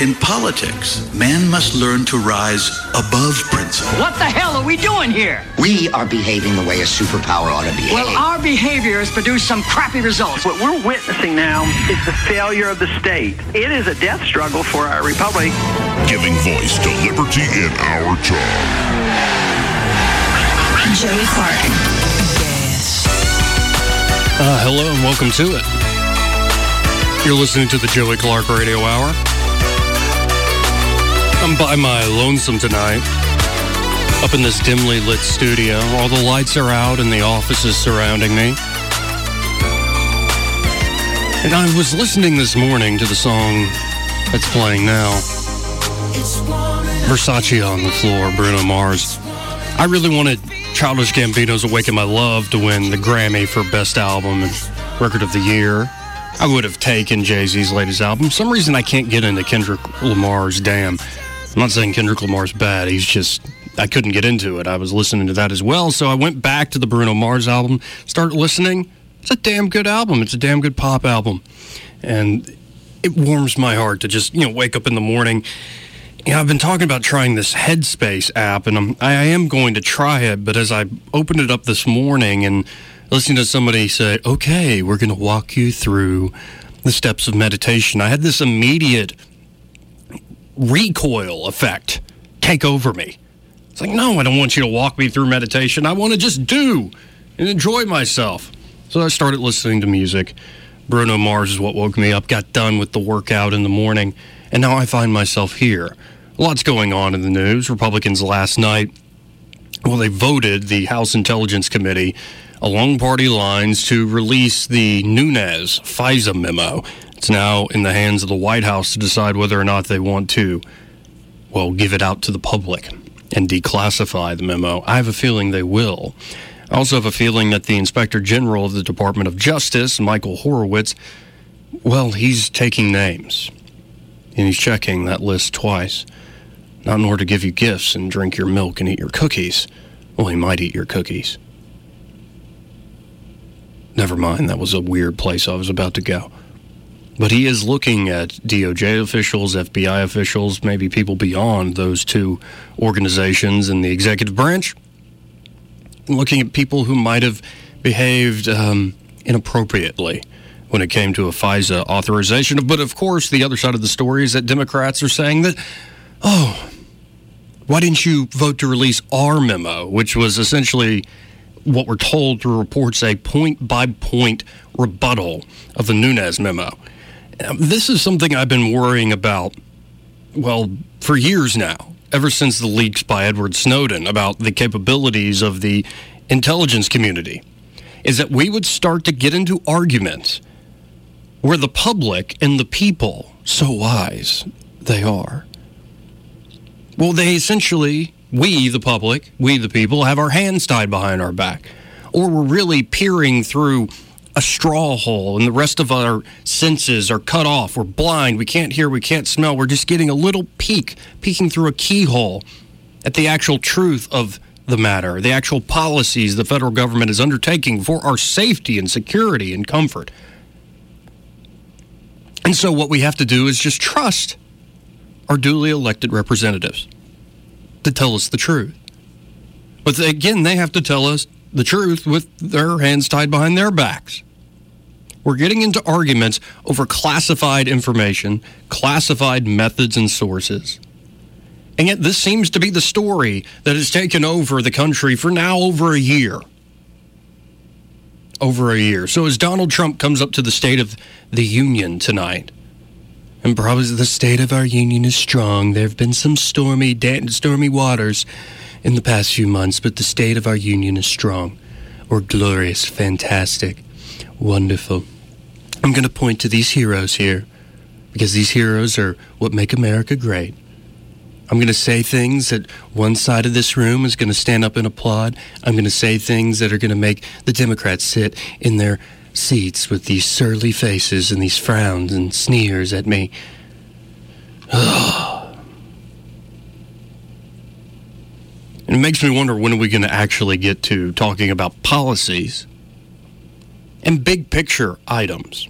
In politics, man must learn to rise above principle. What the hell are we doing here? We are behaving the way a superpower ought to behave. Well, our behavior has produced some crappy results. What we're witnessing now is the failure of the state. It is a death struggle for our republic. Giving voice to liberty in our time. Joey Clark. Uh, hello and welcome to it. You're listening to the Joey Clark Radio Hour. I'm by my lonesome tonight, up in this dimly lit studio. All the lights are out and the office is surrounding me. And I was listening this morning to the song that's playing now Versace on the Floor, Bruno Mars. I really wanted Childish Gambino's Awaken My Love to win the Grammy for Best Album and Record of the Year. I would have taken Jay Z's latest album. some reason I can't get into Kendrick Lamar's Damn. I'm not saying Kendrick Lamar's bad. He's just, I couldn't get into it. I was listening to that as well. So I went back to the Bruno Mars album, started listening. It's a damn good album. It's a damn good pop album. And it warms my heart to just, you know, wake up in the morning yeah, I've been talking about trying this Headspace app, and I'm, I am going to try it. But as I opened it up this morning and listening to somebody say, okay, we're going to walk you through the steps of meditation, I had this immediate recoil effect take over me. It's like, no, I don't want you to walk me through meditation. I want to just do and enjoy myself. So I started listening to music. Bruno Mars is what woke me up, got done with the workout in the morning, and now I find myself here Lots going on in the news. Republicans last night, well, they voted the House Intelligence Committee along party lines to release the Nunes FISA memo. It's now in the hands of the White House to decide whether or not they want to, well, give it out to the public and declassify the memo. I have a feeling they will. I also have a feeling that the Inspector General of the Department of Justice, Michael Horowitz, well, he's taking names and he's checking that list twice. Not in order to give you gifts and drink your milk and eat your cookies. Well, he might eat your cookies. Never mind, that was a weird place I was about to go. But he is looking at DOJ officials, FBI officials, maybe people beyond those two organizations in the executive branch, looking at people who might have behaved um, inappropriately when it came to a FISA authorization. But of course, the other side of the story is that Democrats are saying that, oh, why didn't you vote to release our memo, which was essentially what we're told through reports a point by point rebuttal of the Nunes memo? Um, this is something I've been worrying about, well, for years now, ever since the leaks by Edward Snowden about the capabilities of the intelligence community, is that we would start to get into arguments where the public and the people, so wise they are, well, they essentially, we, the public, we, the people, have our hands tied behind our back. Or we're really peering through a straw hole and the rest of our senses are cut off. We're blind. We can't hear. We can't smell. We're just getting a little peek, peeking through a keyhole at the actual truth of the matter, the actual policies the federal government is undertaking for our safety and security and comfort. And so, what we have to do is just trust our duly elected representatives to tell us the truth. But again, they have to tell us the truth with their hands tied behind their backs. We're getting into arguments over classified information, classified methods and sources. And yet, this seems to be the story that has taken over the country for now over a year. Over a year. So, as Donald Trump comes up to the State of the Union tonight, and probably the state of our union is strong. There have been some stormy, stormy waters in the past few months, but the state of our union is strong, or glorious, fantastic, wonderful. I'm going to point to these heroes here, because these heroes are what make America great. I'm going to say things that one side of this room is going to stand up and applaud. I'm going to say things that are going to make the Democrats sit in their seats with these surly faces and these frowns and sneers at me. Oh, makes me wonder when are we going to actually get to talking about policies and big picture items.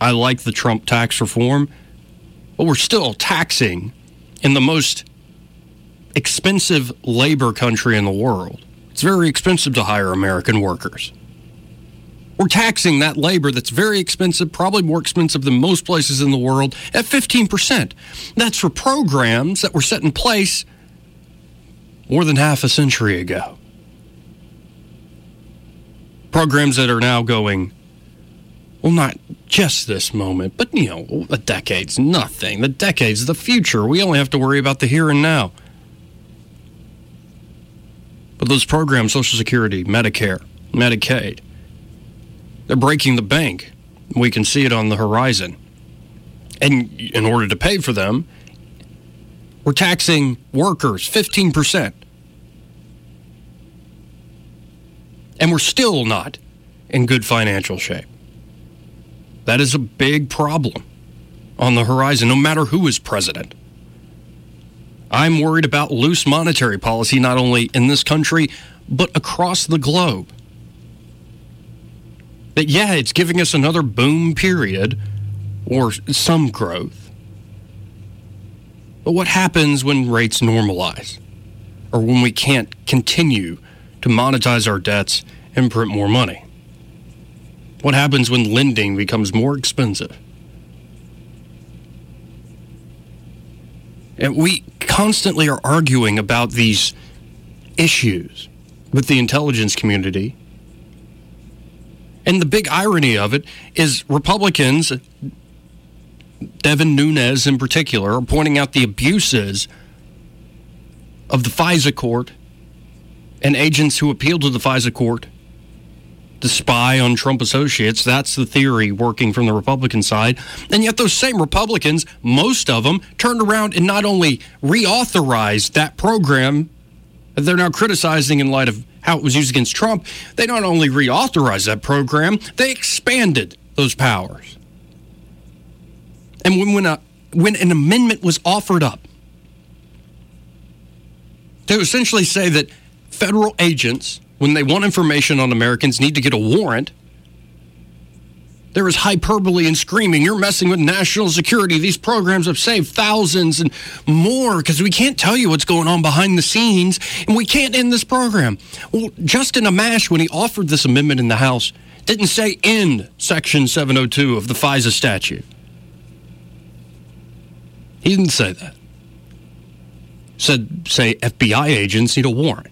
I like the Trump tax reform, but we're still taxing in the most expensive labor country in the world. It's very expensive to hire American workers. We're taxing that labor that's very expensive, probably more expensive than most places in the world, at 15%. That's for programs that were set in place more than half a century ago. Programs that are now going, well, not just this moment, but, you know, a decade's nothing. The decade's the future. We only have to worry about the here and now. But those programs, Social Security, Medicare, Medicaid, they're breaking the bank. We can see it on the horizon. And in order to pay for them, we're taxing workers 15%. And we're still not in good financial shape. That is a big problem on the horizon, no matter who is president. I'm worried about loose monetary policy, not only in this country, but across the globe. That, yeah, it's giving us another boom period or some growth. But what happens when rates normalize? Or when we can't continue to monetize our debts and print more money? What happens when lending becomes more expensive? And we constantly are arguing about these issues with the intelligence community. And the big irony of it is Republicans, Devin Nunes in particular, are pointing out the abuses of the FISA court and agents who appeal to the FISA court to spy on Trump associates. That's the theory working from the Republican side. And yet, those same Republicans, most of them, turned around and not only reauthorized that program that they're now criticizing in light of how it was used against Trump, they not only reauthorized that program, they expanded those powers. And when, when, a, when an amendment was offered up to essentially say that federal agents when they want information on Americans, need to get a warrant. There is hyperbole and screaming. You're messing with national security. These programs have saved thousands and more because we can't tell you what's going on behind the scenes and we can't end this program. Well, Justin Amash, when he offered this amendment in the House, didn't say end Section 702 of the FISA statute. He didn't say that. Said, say, FBI agents need a warrant.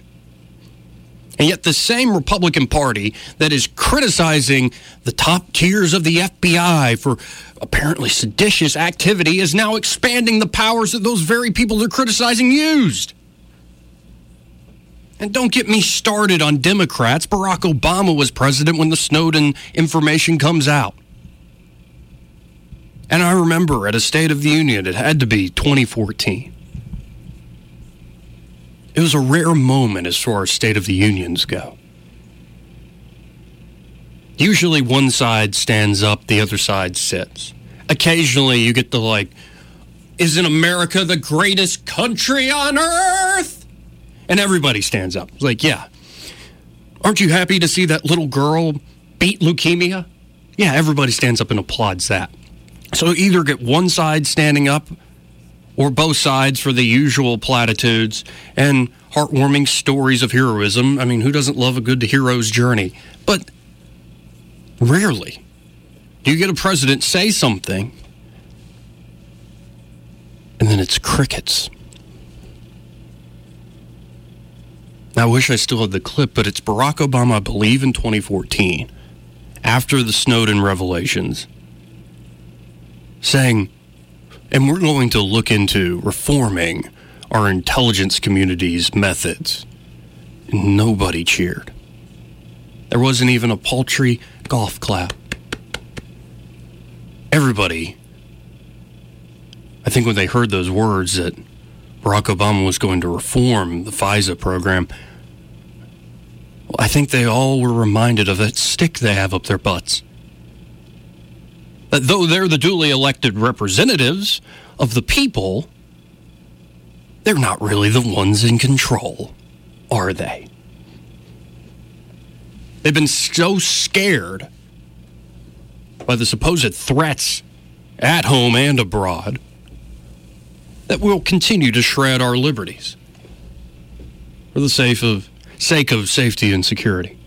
And yet, the same Republican Party that is criticizing the top tiers of the FBI for apparently seditious activity is now expanding the powers that those very people they're criticizing used. And don't get me started on Democrats. Barack Obama was president when the Snowden information comes out. And I remember at a State of the Union, it had to be 2014 it was a rare moment as far as State of the Unions go. Usually one side stands up, the other side sits. Occasionally you get the like, isn't America the greatest country on earth? And everybody stands up. It's like, yeah. Aren't you happy to see that little girl beat leukemia? Yeah, everybody stands up and applauds that. So either get one side standing up or both sides for the usual platitudes and heartwarming stories of heroism. I mean, who doesn't love a good hero's journey? But rarely do you get a president say something and then it's crickets. I wish I still had the clip, but it's Barack Obama, I believe, in 2014, after the Snowden revelations, saying, and we're going to look into reforming our intelligence community's methods. Nobody cheered. There wasn't even a paltry golf clap. Everybody, I think when they heard those words that Barack Obama was going to reform the FISA program, I think they all were reminded of that stick they have up their butts Uh, though they're the duly elected representatives of the people, they're not really the ones in control. are they? They've been so scared by the supposed threats at home and abroad that we'll continue to shred our liberties for the sake of, sake of safety and security.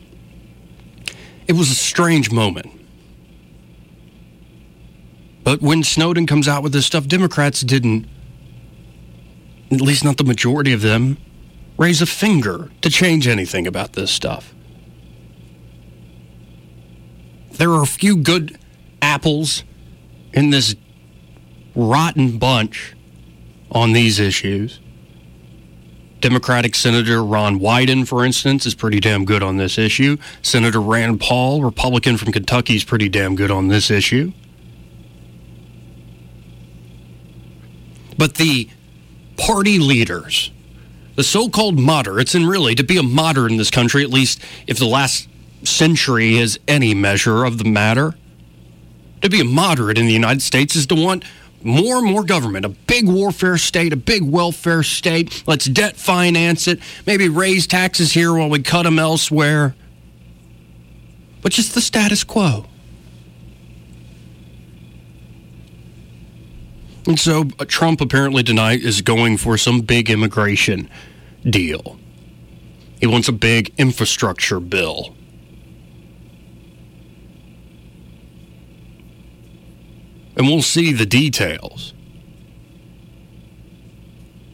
It was a strange moment. But when Snowden comes out with this stuff, Democrats didn't, at least not the majority of them, raise a finger to change anything about this stuff. There are a few good apples in this rotten bunch on these issues. Democratic Senator Ron Wyden, for instance, is pretty damn good on this issue. Senator Rand Paul, Republican from Kentucky, is pretty damn good on this issue. But the party leaders, the so called moderates, and really to be a moderate in this country, at least if the last century is any measure of the matter, to be a moderate in the United States is to want more and more government, a big warfare state, a big welfare state. Let's debt finance it, maybe raise taxes here while we cut them elsewhere. But just the status quo. And so uh, Trump apparently tonight is going for some big immigration deal. He wants a big infrastructure bill. and we'll see the details.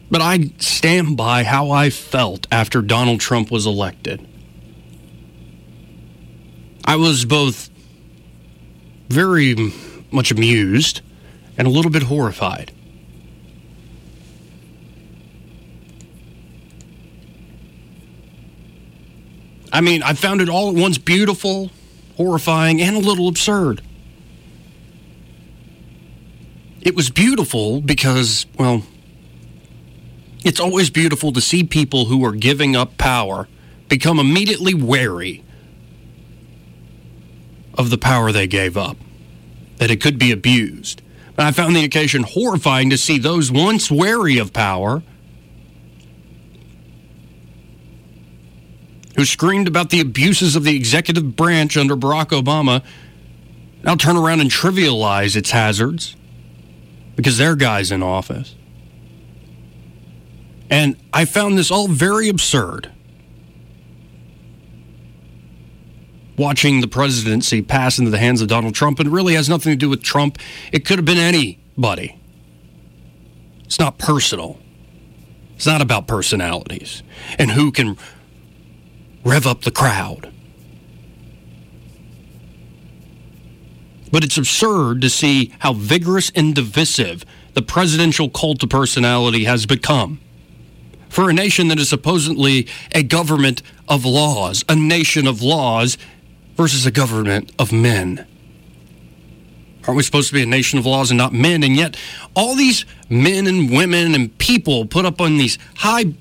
But I stand by how I felt after Donald Trump was elected. I was both very much amused and a little bit horrified. I mean, I found it all at once beautiful, horrifying, and a little absurd it was beautiful because, well, it's always beautiful to see people who are giving up power become immediately wary of the power they gave up, that it could be abused. And I found the occasion horrifying to see those once wary of power who screamed about the abuses of the executive branch under Barack Obama now turn around and trivialize its hazards because their guy's in office. And I found this all very absurd. Watching the presidency pass into the hands of Donald Trump, and it really has nothing to do with Trump. It could have been anybody. It's not personal. It's not about personalities and who can rev up the crowd. But it's absurd to see how vigorous and divisive the presidential cult of personality has become. For a nation that is supposedly a government of laws, a nation of laws versus a government of men. Aren't we supposed to be a nation of laws and not men? And yet, all these men and women and people put up on these high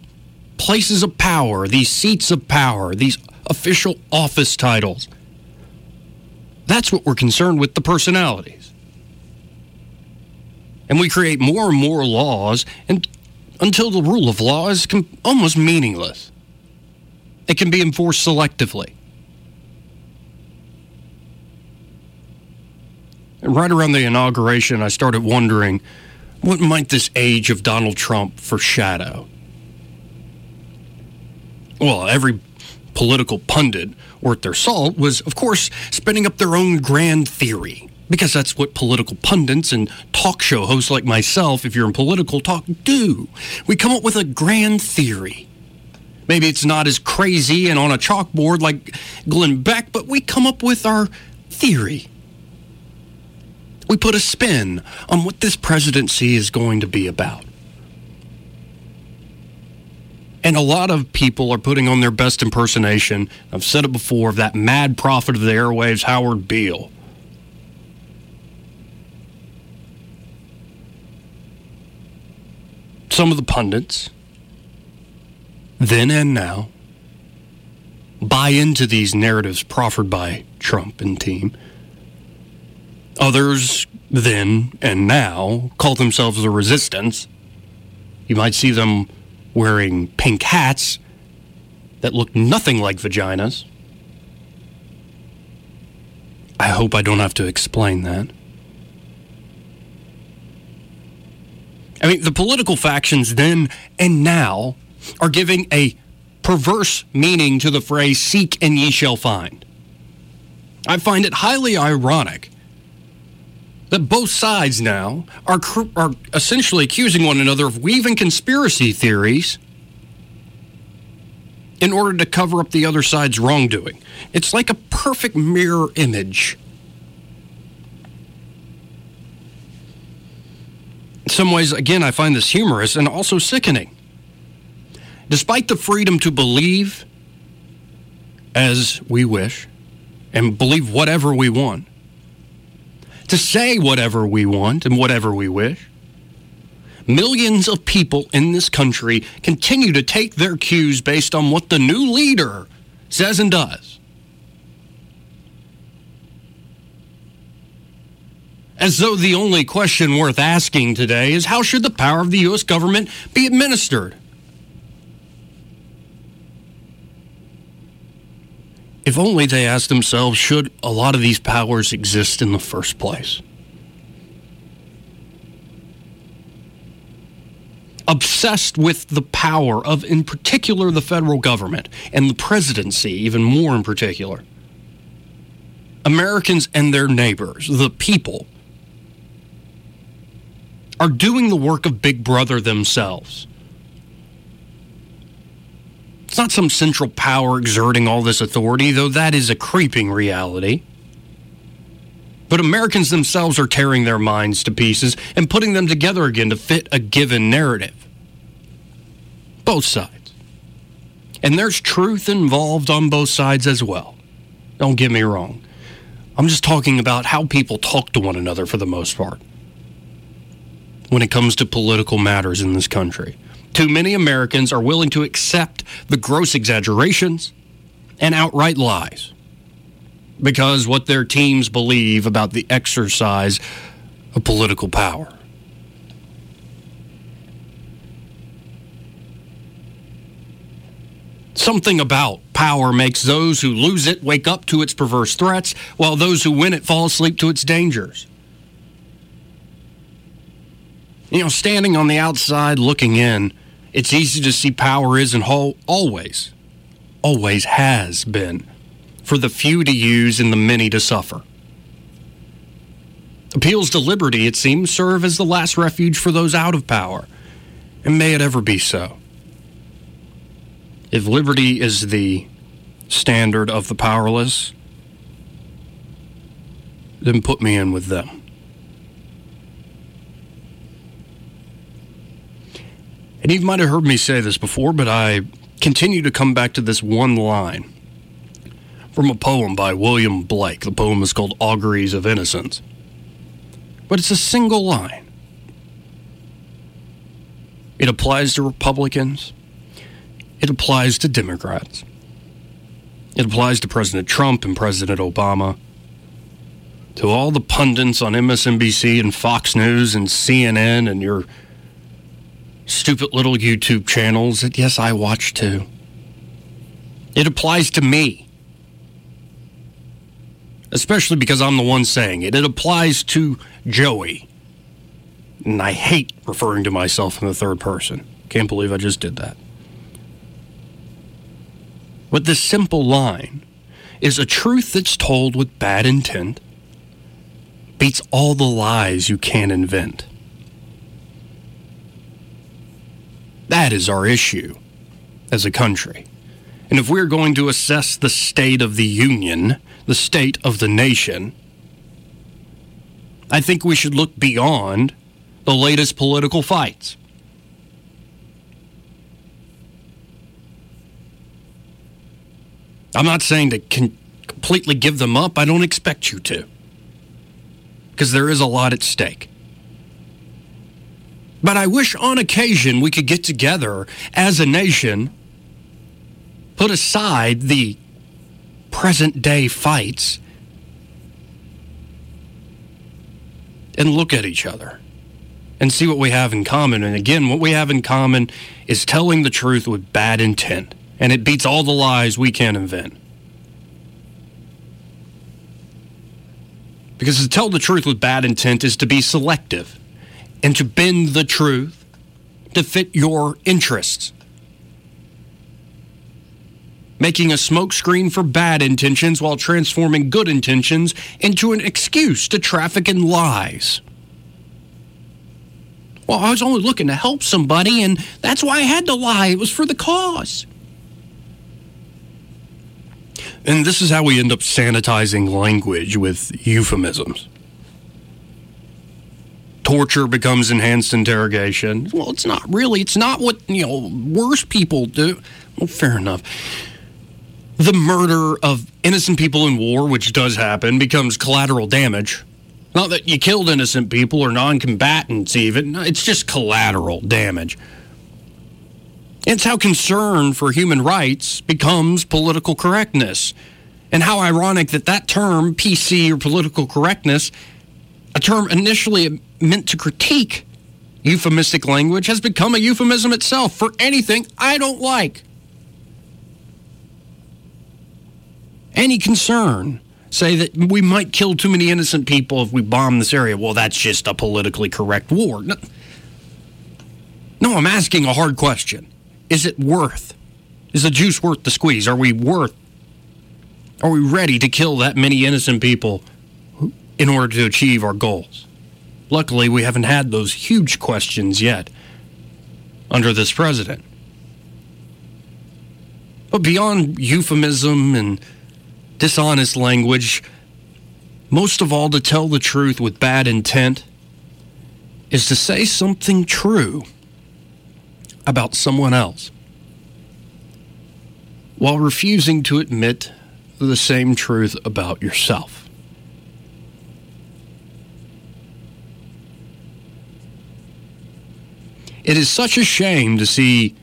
places of power, these seats of power, these official office titles that's what we're concerned with the personalities. And we create more and more laws and until the rule of law is com- almost meaningless. It can be enforced selectively. Right around the inauguration, I started wondering what might this age of Donald Trump foreshadow? Well, every political pundit worth their salt was, of course, spinning up their own grand theory. Because that's what political pundits and talk show hosts like myself, if you're in political talk, do. We come up with a grand theory. Maybe it's not as crazy and on a chalkboard like Glenn Beck, but we come up with our theory. We put a spin on what this presidency is going to be about. And a lot of people are putting on their best impersonation. I've said it before of that mad prophet of the airwaves, Howard Beale. Some of the pundits, then and now, buy into these narratives proffered by Trump and team. Others, then and now, call themselves the resistance. You might see them wearing pink hats that look nothing like vaginas. I hope I don't have to explain that. I mean, the political factions then and now are giving a perverse meaning to the phrase seek and ye shall find. I find it highly ironic that both sides now are, are essentially accusing one another of weaving conspiracy theories in order to cover up the other side's wrongdoing. It's like a perfect mirror image. In some ways, again, I find this humorous and also sickening. Despite the freedom to believe as we wish and believe whatever we want, to say whatever we want and whatever we wish, millions of people in this country continue to take their cues based on what the new leader says and does. As though the only question worth asking today is how should the power of the U.S. government be administered? If only they asked themselves should a lot of these powers exist in the first place? Obsessed with the power of, in particular, the federal government and the presidency, even more in particular. Americans and their neighbors, the people, are doing the work of Big Brother themselves. It's not some central power exerting all this authority, though that is a creeping reality. But Americans themselves are tearing their minds to pieces and putting them together again to fit a given narrative. Both sides. And there's truth involved on both sides as well. Don't get me wrong. I'm just talking about how people talk to one another for the most part when it comes to political matters in this country. Too many Americans are willing to accept the gross exaggerations and outright lies because what their teams believe about the exercise of political power. Something about power makes those who lose it wake up to its perverse threats, while those who win it fall asleep to its dangers. You know, standing on the outside looking in, it's easy to see power is and always, always has been for the few to use and the many to suffer. Appeals to liberty, it seems, serve as the last refuge for those out of power, and may it ever be so. If liberty is the standard of the powerless, then put me in with them. And you might have heard me say this before, but I continue to come back to this one line from a poem by William Blake. The poem is called Auguries of Innocence. But it's a single line. It applies to Republicans, it applies to Democrats, it applies to President Trump and President Obama, to all the pundits on MSNBC and Fox News and CNN and your stupid little YouTube channels that, yes, I watch too. It applies to me. Especially because I'm the one saying it. It applies to Joey. And I hate referring to myself in the third person. Can't believe I just did that. But this simple line is a truth that's told with bad intent beats all the lies you can invent. That is our issue as a country. And if we're going to assess the state of the union, the state of the nation, I think we should look beyond the latest political fights. I'm not saying to completely give them up. I don't expect you to. Because there is a lot at stake. But I wish on occasion we could get together as a nation, put aside the present day fights, and look at each other and see what we have in common. And again, what we have in common is telling the truth with bad intent And it beats all the lies we can invent. Because to tell the truth with bad intent is to be selective and to bend the truth to fit your interests. Making a smokescreen for bad intentions while transforming good intentions into an excuse to traffic in lies. Well, I was only looking to help somebody, and that's why I had to lie. It was for the cause. And this is how we end up sanitizing language with euphemisms. Torture becomes enhanced interrogation. Well, it's not really. It's not what, you know, worse people do. Well, fair enough. The murder of innocent people in war, which does happen, becomes collateral damage. Not that you killed innocent people or non combatants, even. It's just collateral damage. It's how concern for human rights becomes political correctness. And how ironic that that term, PC or political correctness, a term initially meant to critique euphemistic language, has become a euphemism itself for anything I don't like. Any concern, say that we might kill too many innocent people if we bomb this area. Well, that's just a politically correct war. No, no I'm asking a hard question. Is it worth? Is the juice worth the squeeze? Are we worth? Are we ready to kill that many innocent people in order to achieve our goals? Luckily, we haven't had those huge questions yet under this president. But beyond euphemism and dishonest language, most of all, to tell the truth with bad intent is to say something true about someone else while refusing to admit the same truth about yourself. It is such a shame to see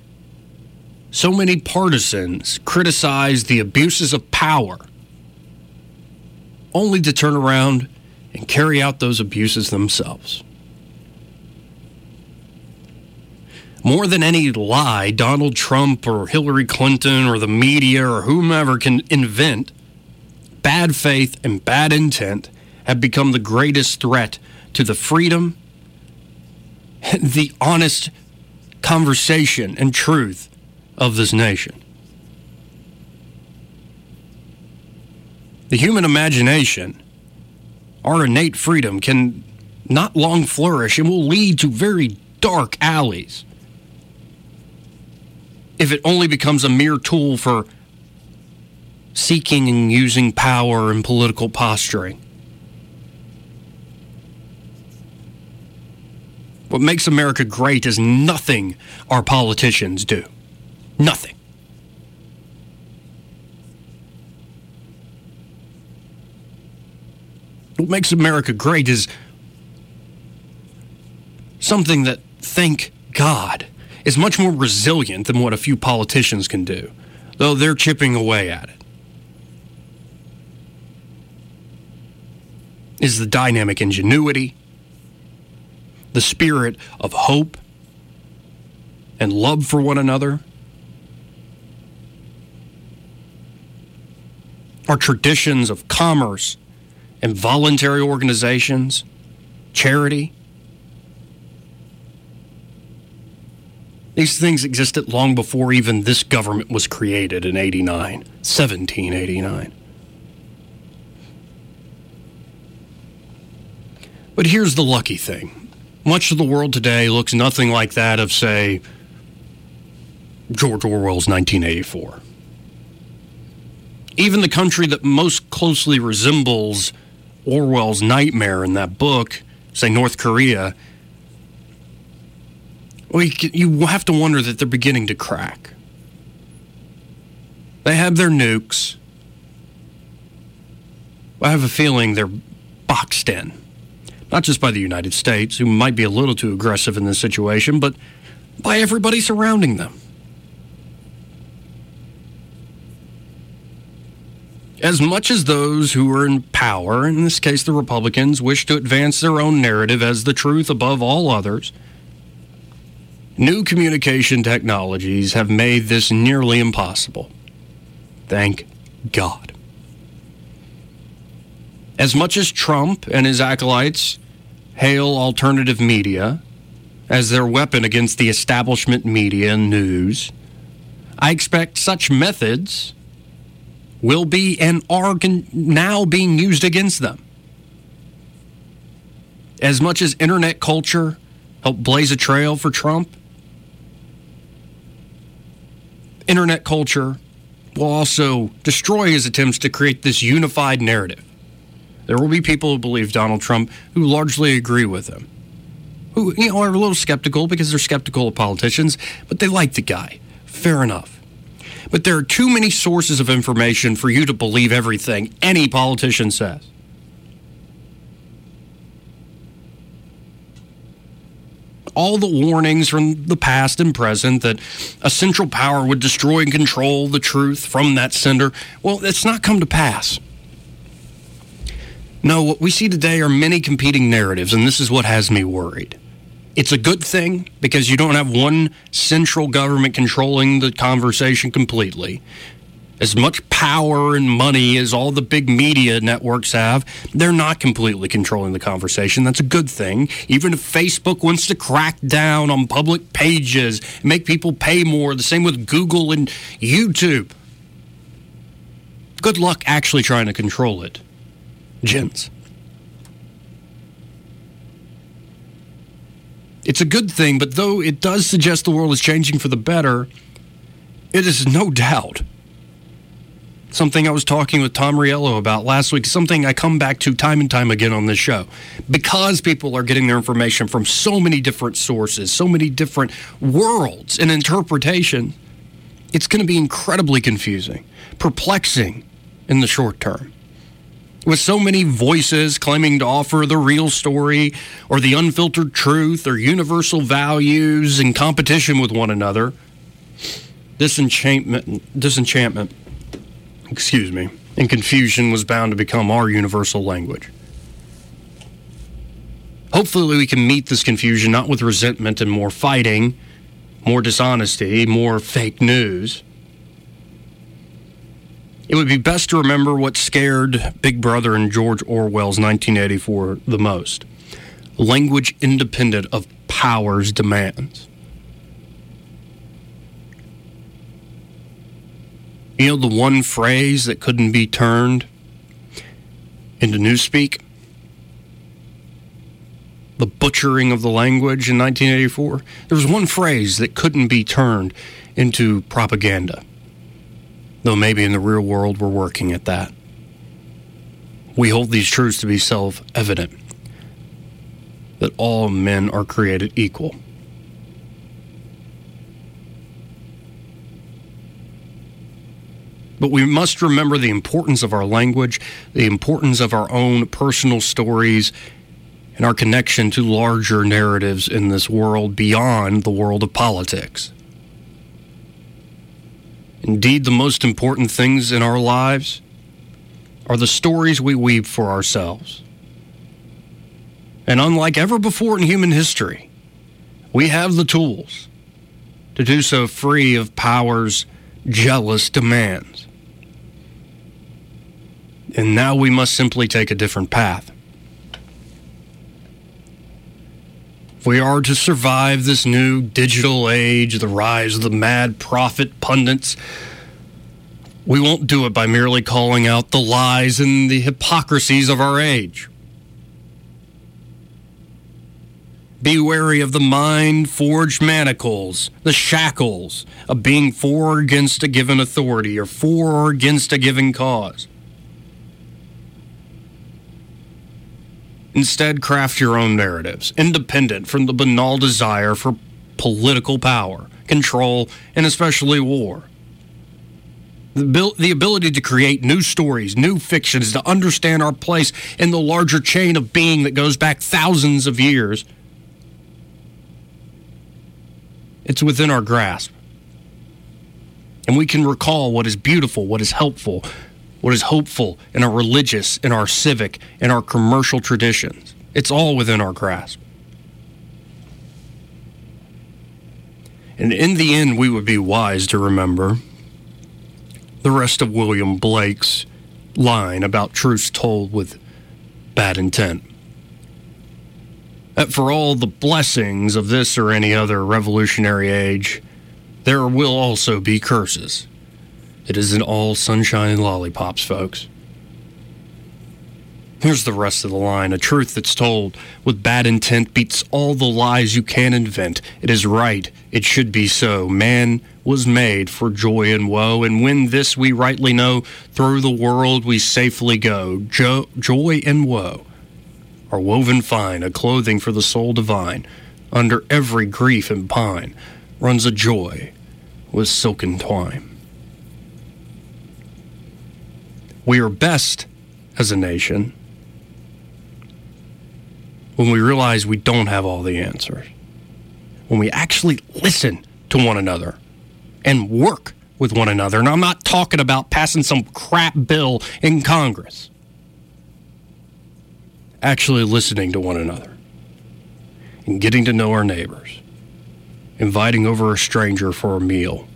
so many partisans criticize the abuses of power only to turn around and carry out those abuses themselves. More than any lie Donald Trump or Hillary Clinton or the media or whomever can invent, bad faith and bad intent have become the greatest threat to the freedom, the honest conversation and truth of this nation. The human imagination, our innate freedom, can not long flourish and will lead to very dark alleys if it only becomes a mere tool for seeking and using power and political posturing. What makes America great is nothing our politicians do. Nothing. What makes America great is something that, thank God, is much more resilient than what a few politicians can do, though they're chipping away at it. Is the dynamic ingenuity, the spirit of hope and love for one another, our traditions of commerce and voluntary organizations, charity, These things existed long before even this government was created in 89, 1789. But here's the lucky thing. Much of the world today looks nothing like that of, say, George Orwell's 1984. Even the country that most closely resembles Orwell's nightmare in that book, say North Korea, well, you, you have to wonder that they're beginning to crack. They have their nukes. I have a feeling they're boxed in. Not just by the United States, who might be a little too aggressive in this situation, but by everybody surrounding them. As much as those who are in power, in this case the Republicans, wish to advance their own narrative as the truth above all others, New communication technologies have made this nearly impossible. Thank God. As much as Trump and his acolytes hail alternative media as their weapon against the establishment media and news, I expect such methods will be and are now being used against them. As much as internet culture helped blaze a trail for Trump, internet culture will also destroy his attempts to create this unified narrative. There will be people who believe Donald Trump who largely agree with him, who you know are a little skeptical because they're skeptical of politicians, but they like the guy. Fair enough. But there are too many sources of information for you to believe everything any politician says. all the warnings from the past and present that a central power would destroy and control the truth from that sender, well, it's not come to pass. No, what we see today are many competing narratives, and this is what has me worried. It's a good thing because you don't have one central government controlling the conversation completely as much power and money as all the big media networks have, they're not completely controlling the conversation. That's a good thing. Even if Facebook wants to crack down on public pages, make people pay more, the same with Google and YouTube. Good luck actually trying to control it, gents. It's a good thing, but though it does suggest the world is changing for the better, it is no doubt something I was talking with Tom Riello about last week, something I come back to time and time again on this show. Because people are getting their information from so many different sources, so many different worlds and interpretation, it's going to be incredibly confusing, perplexing in the short term. With so many voices claiming to offer the real story or the unfiltered truth or universal values in competition with one another, disenchantment, disenchantment excuse me, and confusion was bound to become our universal language. Hopefully, we can meet this confusion not with resentment and more fighting, more dishonesty, more fake news. It would be best to remember what scared Big Brother and George Orwell's 1984 the most language independent of power's demands. You know, the one phrase that couldn't be turned into newspeak? The butchering of the language in 1984? There was one phrase that couldn't be turned into propaganda. Though maybe in the real world we're working at that. We hold these truths to be self evident that all men are created equal. But we must remember the importance of our language, the importance of our own personal stories, and our connection to larger narratives in this world beyond the world of politics. Indeed, the most important things in our lives are the stories we weave for ourselves. And unlike ever before in human history, we have the tools to do so free of power's jealous demands and now we must simply take a different path. We are to survive this new digital age, the rise of the mad prophet pundits, we won't do it by merely calling out the lies and the hypocrisies of our age. Be wary of the mind forged manacles, the shackles of being for or against a given authority or for or against a given cause. Instead, craft your own narratives, independent from the banal desire for political power, control, and especially war. The, ability to create new stories, new fictions, to understand our place in the larger chain of being that goes back thousands of years. It's within our grasp. And we can recall what is beautiful, what is helpful, what is hopeful in our religious, in our civic, in our commercial traditions. It's all within our grasp. And in the end, we would be wise to remember the rest of William Blake's line about truths told with bad intent. That for all the blessings of this or any other revolutionary age, there will also be curses. It isn't all sunshine and lollipops, folks. Here's the rest of the line. A truth that's told with bad intent beats all the lies you can invent. It is right. It should be so. Man was made for joy and woe, and when this we rightly know, through the world we safely go. Jo- joy and woe are woven fine, a clothing for the soul divine. Under every grief and pine runs a joy with silken twine. We are best as a nation when we realize we don't have all the answers, when we actually listen to one another and work with one another. And I'm not talking about passing some crap bill in Congress, actually listening to one another and getting to know our neighbors, inviting over a stranger for a meal,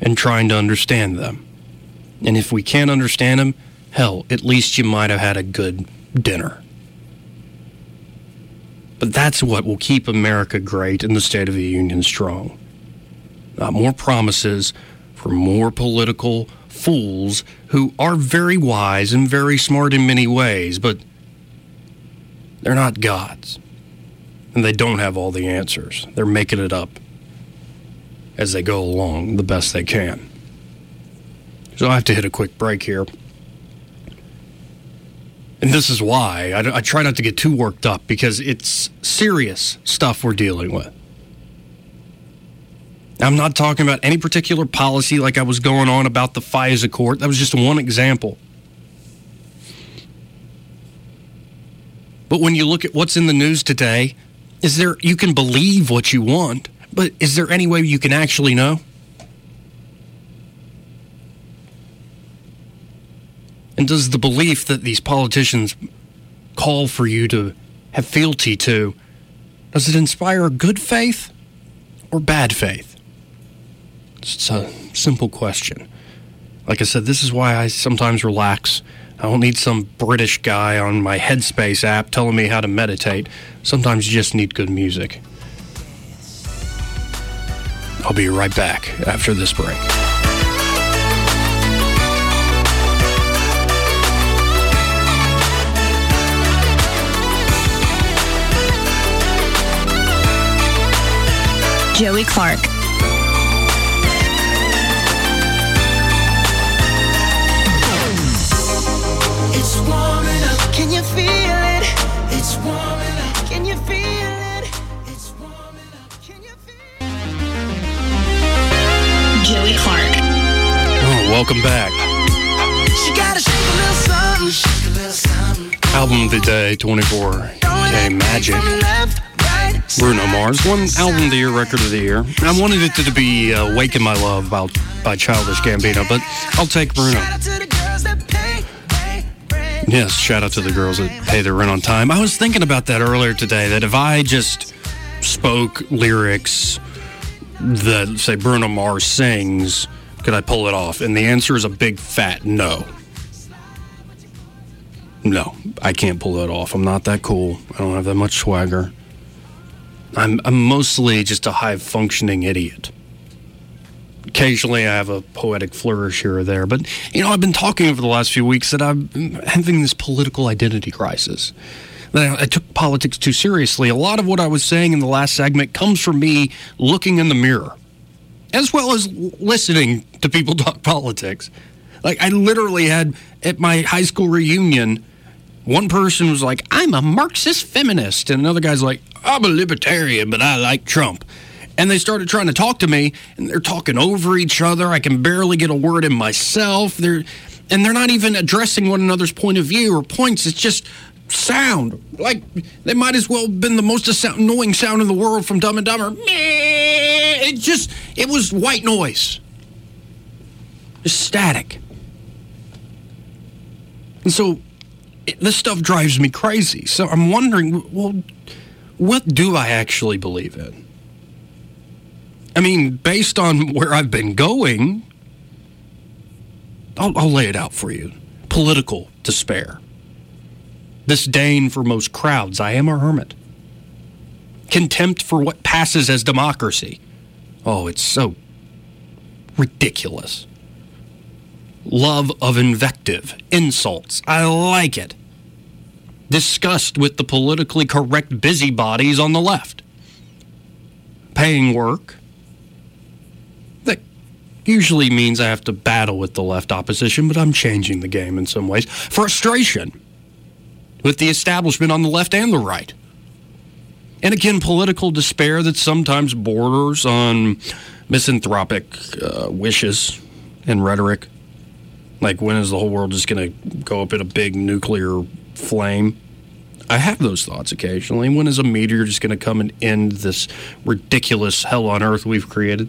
and trying to understand them. And if we can't understand them, hell, at least you might have had a good dinner. But that's what will keep America great and the State of the Union strong. Not more promises for more political fools who are very wise and very smart in many ways, but they're not gods. And they don't have all the answers. They're making it up as they go along the best they can. So I have to hit a quick break here. And this is why I, I, try not to get too worked up because it's serious stuff we're dealing with. I'm not talking about any particular policy like I was going on about the FISA court. That was just one example. But when you look at what's in the news today, is there you can believe what you want, but is there any way you can actually know? And does the belief that these politicians call for you to have fealty to, does it inspire good faith or bad faith? It's a simple question. Like I said, this is why I sometimes relax. I don't need some British guy on my Headspace app telling me how to meditate. Sometimes you just need good music. I'll be right back after this break. A little something. Shake a little something. Album of the day, 24K Magic. From Bruno Mars, one album of the year, record of the year. I wanted it to be uh, "Waken My Love" by, by Childish Gambino, but I'll take Bruno. Shout out to the girls that pay, pay, rent. Yes, shout out to the girls that pay their rent on time. I was thinking about that earlier today. That if I just spoke lyrics that say Bruno Mars sings, could I pull it off? And the answer is a big fat no. No, I can't pull that off. I'm not that cool. I don't have that much swagger. I'm, I'm mostly just a high functioning idiot. Occasionally, I have a poetic flourish here or there, but you know, I've been talking over the last few weeks that I'm having this political identity crisis. That I, I took politics too seriously. A lot of what I was saying in the last segment comes from me looking in the mirror, as well as listening to people talk politics. Like, I literally had at my high school reunion, one person was like, I'm a Marxist feminist. And another guy's like, I'm a libertarian, but I like Trump. And they started trying to talk to me, and they're talking over each other. I can barely get a word in myself. They're, and they're not even addressing one another's point of view or points. It's just sound. Like, they might as well have been the most annoying sound in the world from Dumb and Dumber. It just, it was white noise. Just static. And so it, this stuff drives me crazy. So I'm wondering, well, what do I actually believe in? I mean, based on where I've been going, I'll, I'll lay it out for you. Political despair. Disdain for most crowds. I am a hermit. Contempt for what passes as democracy. Oh, it's so ridiculous. Love of invective, insults. I like it. Disgust with the politically correct busybodies on the left. Paying work. That usually means I have to battle with the left opposition, but I'm changing the game in some ways. Frustration with the establishment on the left and the right. And again, political despair that sometimes borders on misanthropic uh, wishes and rhetoric. Like, when is the whole world just going to go up in a big nuclear flame? I have those thoughts occasionally. When is a meteor just going to come and end this ridiculous hell on earth we've created?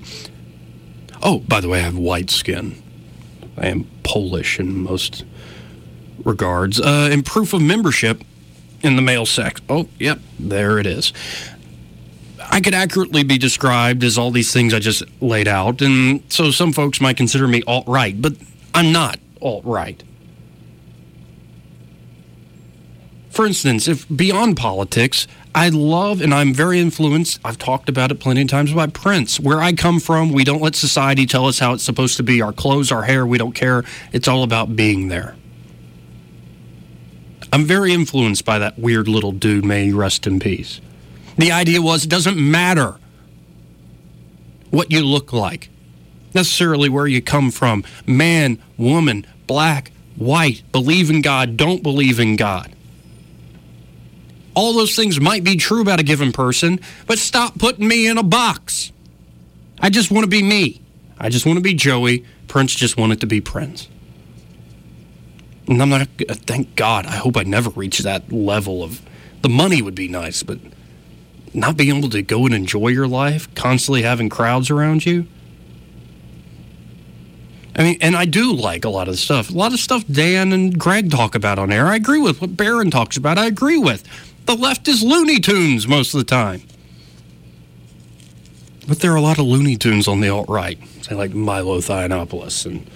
Oh, by the way, I have white skin. I am Polish in most regards. Uh, and proof of membership in the male sex. Oh, yep, there it is. I could accurately be described as all these things I just laid out, and so some folks might consider me alt right, but I'm not alt right. For instance, if beyond politics, I love and I'm very influenced. I've talked about it plenty of times about Prince. Where I come from, we don't let society tell us how it's supposed to be. Our clothes, our hair, we don't care. It's all about being there. I'm very influenced by that weird little dude, may he rest in peace. The idea was it doesn't matter what you look like, necessarily where you come from man, woman, black, white, believe in God, don't believe in God. All those things might be true about a given person, but stop putting me in a box. I just want to be me. I just want to be Joey. Prince just wanted to be Prince. And I'm not, thank God, I hope I never reach that level of, the money would be nice, but not being able to go and enjoy your life, constantly having crowds around you. I mean, and I do like a lot of stuff. A lot of stuff Dan and Greg talk about on air. I agree with what Barron talks about. I agree with. The left is Looney Tunes most of the time. But there are a lot of Looney Tunes on the alt right, say like Milo Yiannopoulos and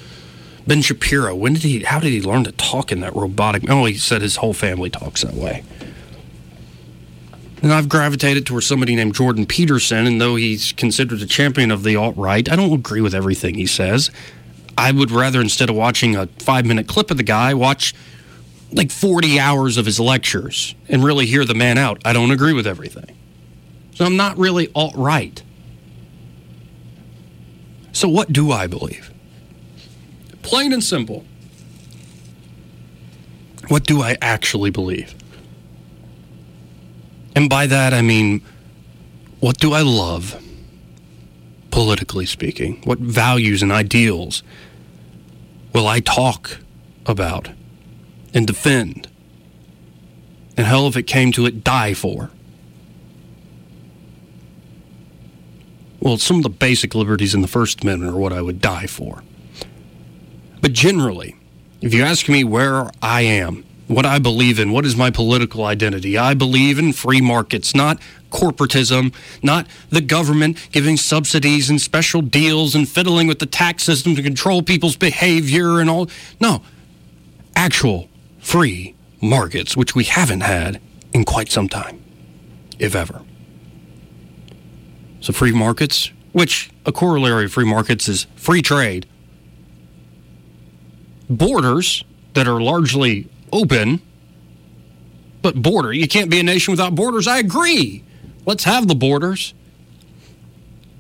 Ben Shapiro. When did he? How did he learn to talk in that robotic? Oh, he said his whole family talks that way. And I've gravitated towards somebody named Jordan Peterson, and though he's considered a champion of the alt right, I don't agree with everything he says. I would rather, instead of watching a five minute clip of the guy, watch like 40 hours of his lectures and really hear the man out. I don't agree with everything. So I'm not really alt right. So, what do I believe? Plain and simple. What do I actually believe? And by that, I mean, what do I love, politically speaking? What values and ideals will I talk about and defend? And hell, if it came to it, die for? Well, some of the basic liberties in the First Amendment are what I would die for. But generally, if you ask me where I am, what I believe in, what is my political identity, I believe in free markets, not corporatism, not the government giving subsidies and special deals and fiddling with the tax system to control people's behavior and all. No, actual free markets, which we haven't had in quite some time, if ever. So, free markets, which a corollary of free markets is free trade, borders that are largely open, but border. You can't be a nation without borders. I agree. Let's have the borders.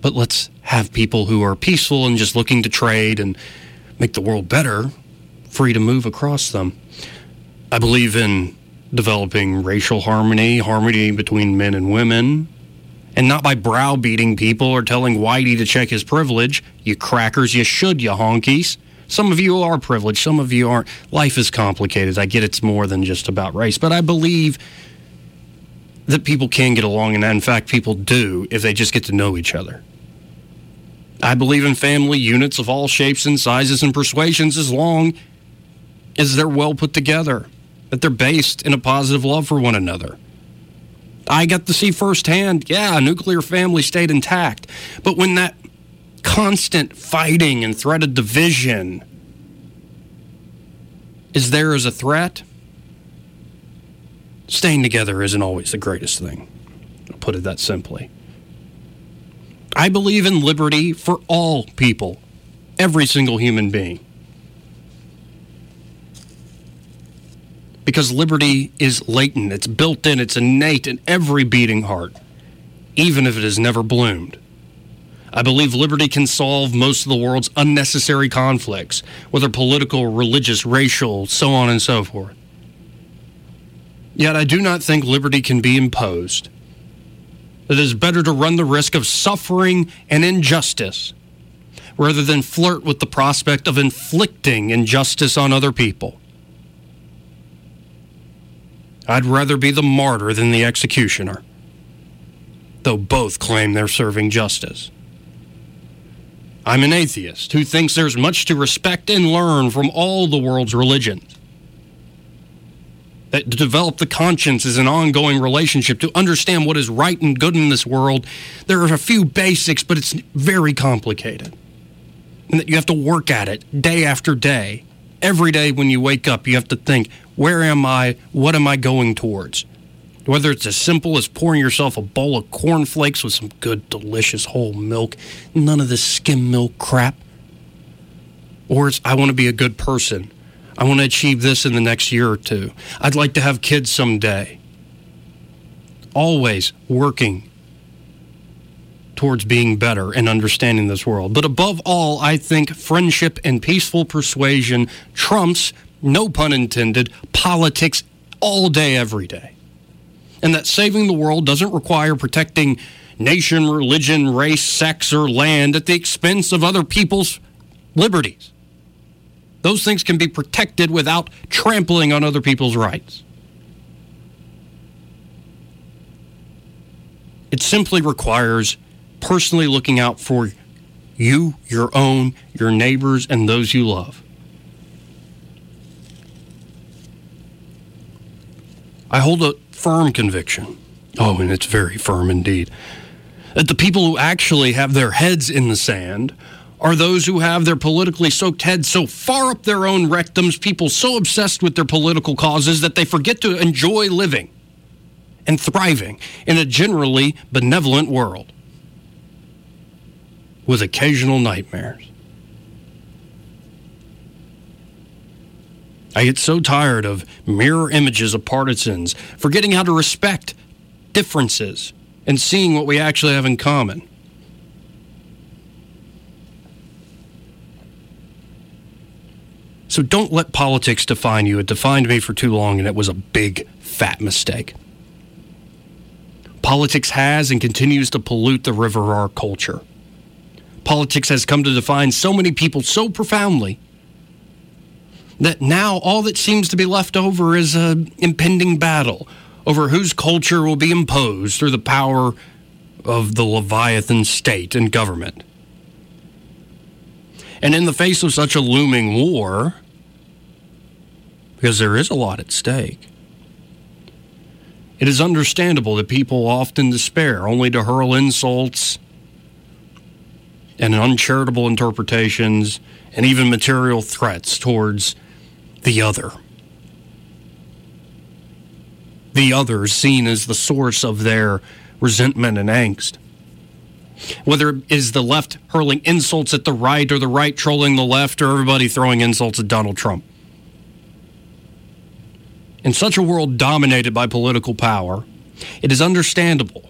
But let's have people who are peaceful and just looking to trade and make the world better, free to move across them. I believe in developing racial harmony, harmony between men and women, and not by browbeating people or telling Whitey to check his privilege. You crackers, you should, you honkies. Some of you are privileged, some of you aren't. Life is complicated. I get it's more than just about race, but I believe that people can get along, and in fact, people do if they just get to know each other. I believe in family units of all shapes and sizes and persuasions as long as they're well put together, that they're based in a positive love for one another. I got to see firsthand, yeah, a nuclear family stayed intact. But when that constant fighting and threat of division is there as a threat, staying together isn't always the greatest thing. I'll put it that simply. I believe in liberty for all people, every single human being. Because liberty is latent, it's built in, it's innate in every beating heart, even if it has never bloomed. I believe liberty can solve most of the world's unnecessary conflicts, whether political, religious, racial, so on and so forth. Yet I do not think liberty can be imposed. It is better to run the risk of suffering and injustice rather than flirt with the prospect of inflicting injustice on other people. I'd rather be the martyr than the executioner, though both claim they're serving justice. I'm an atheist who thinks there's much to respect and learn from all the world's religions. That to develop the conscience is an ongoing relationship, to understand what is right and good in this world, there are a few basics, but it's very complicated. And that you have to work at it day after day. Every day when you wake up, you have to think, where am I? What am I going towards? Whether it's as simple as pouring yourself a bowl of cornflakes with some good, delicious whole milk, none of this skim milk crap. Or it's, I want to be a good person. I want to achieve this in the next year or two. I'd like to have kids someday. Always working towards being better and understanding this world. But above all, I think friendship and peaceful persuasion trumps, no pun intended, politics all day, every day and that saving the world doesn't require protecting nation, religion, race, sex, or land at the expense of other people's liberties. Those things can be protected without trampling on other people's rights. It simply requires personally looking out for you, your own, your neighbors, and those you love. I hold a firm conviction. Oh, and it's very firm indeed. That the people who actually have their heads in the sand are those who have their politically soaked heads so far up their own rectums, people so obsessed with their political causes that they forget to enjoy living and thriving in a generally benevolent world with occasional nightmares. I get so tired of mirror images of partisans, forgetting how to respect differences and seeing what we actually have in common. So don't let politics define you. It defined me for too long, and it was a big, fat mistake. Politics has and continues to pollute the river of our culture. Politics has come to define so many people so profoundly that now all that seems to be left over is an impending battle over whose culture will be imposed through the power of the Leviathan state and government. And in the face of such a looming war, because there is a lot at stake, it is understandable that people often despair, only to hurl insults and uncharitable interpretations and even material threats towards the other. The other seen as the source of their resentment and angst. Whether it is the left hurling insults at the right or the right trolling the left or everybody throwing insults at Donald Trump. In such a world dominated by political power, it is understandable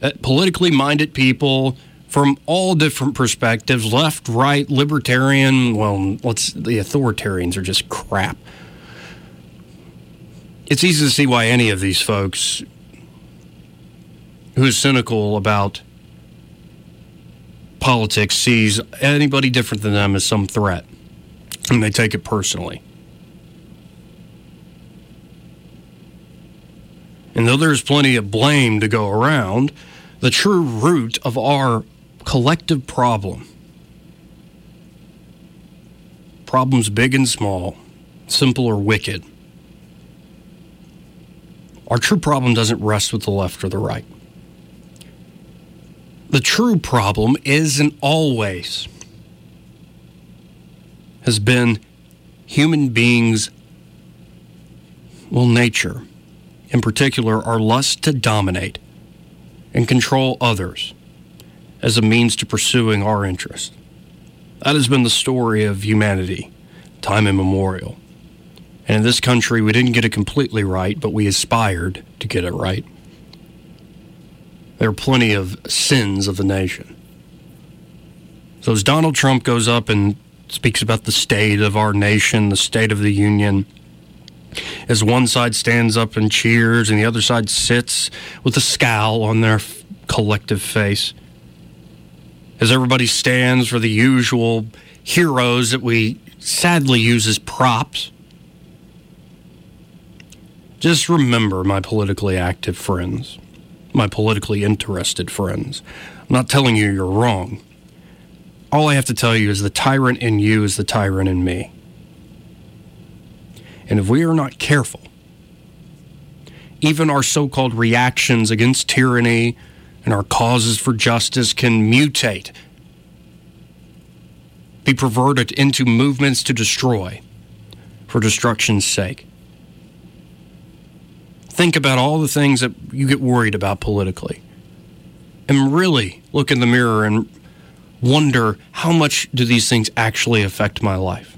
that politically minded people from all different perspectives left, right, libertarian. Well, let's, the authoritarians are just crap. It's easy to see why any of these folks who is cynical about politics sees anybody different than them as some threat and they take it personally. And though there's plenty of blame to go around, the true root of our collective problem. Problems big and small, simple or wicked. Our true problem doesn't rest with the left or the right. The true problem is and always has been human beings, well, nature, in particular, our lust to dominate and control others as a means to pursuing our interests. That has been the story of humanity, time immemorial. And in this country, we didn't get it completely right, but we aspired to get it right. There are plenty of sins of the nation. So as Donald Trump goes up and speaks about the state of our nation, the state of the union, as one side stands up and cheers and the other side sits with a scowl on their collective face, as everybody stands for the usual heroes that we sadly use as props. Just remember, my politically active friends, my politically interested friends. I'm not telling you you're wrong. All I have to tell you is the tyrant in you is the tyrant in me. And if we are not careful, even our so called reactions against tyranny and our causes for justice can mutate, be perverted into movements to destroy for destruction's sake. Think about all the things that you get worried about politically. And really look in the mirror and wonder how much do these things actually affect my life?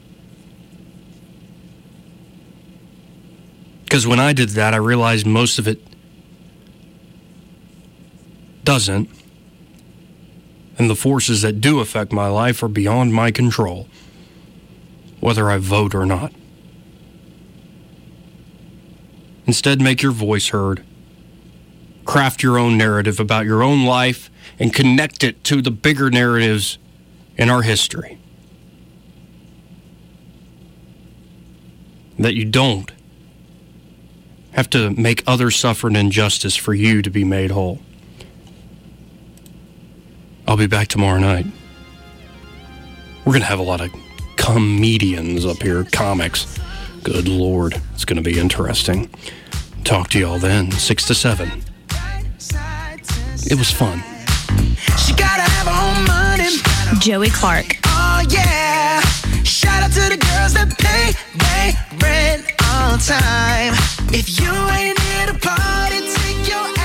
Because when I did that, I realized most of it doesn't. And the forces that do affect my life are beyond my control, whether I vote or not. Instead, make your voice heard. Craft your own narrative about your own life and connect it to the bigger narratives in our history. That you don't have to make others suffer an injustice for you to be made whole. I'll be back tomorrow night. We're going to have a lot of comedians up here, comics. Good Lord, it's going to be interesting. Talk to y'all then, 6 to 7. It was fun. Joey Clark. Oh, yeah. Shout out to the girls that pay, they rent all time. If you ain't here to party, take your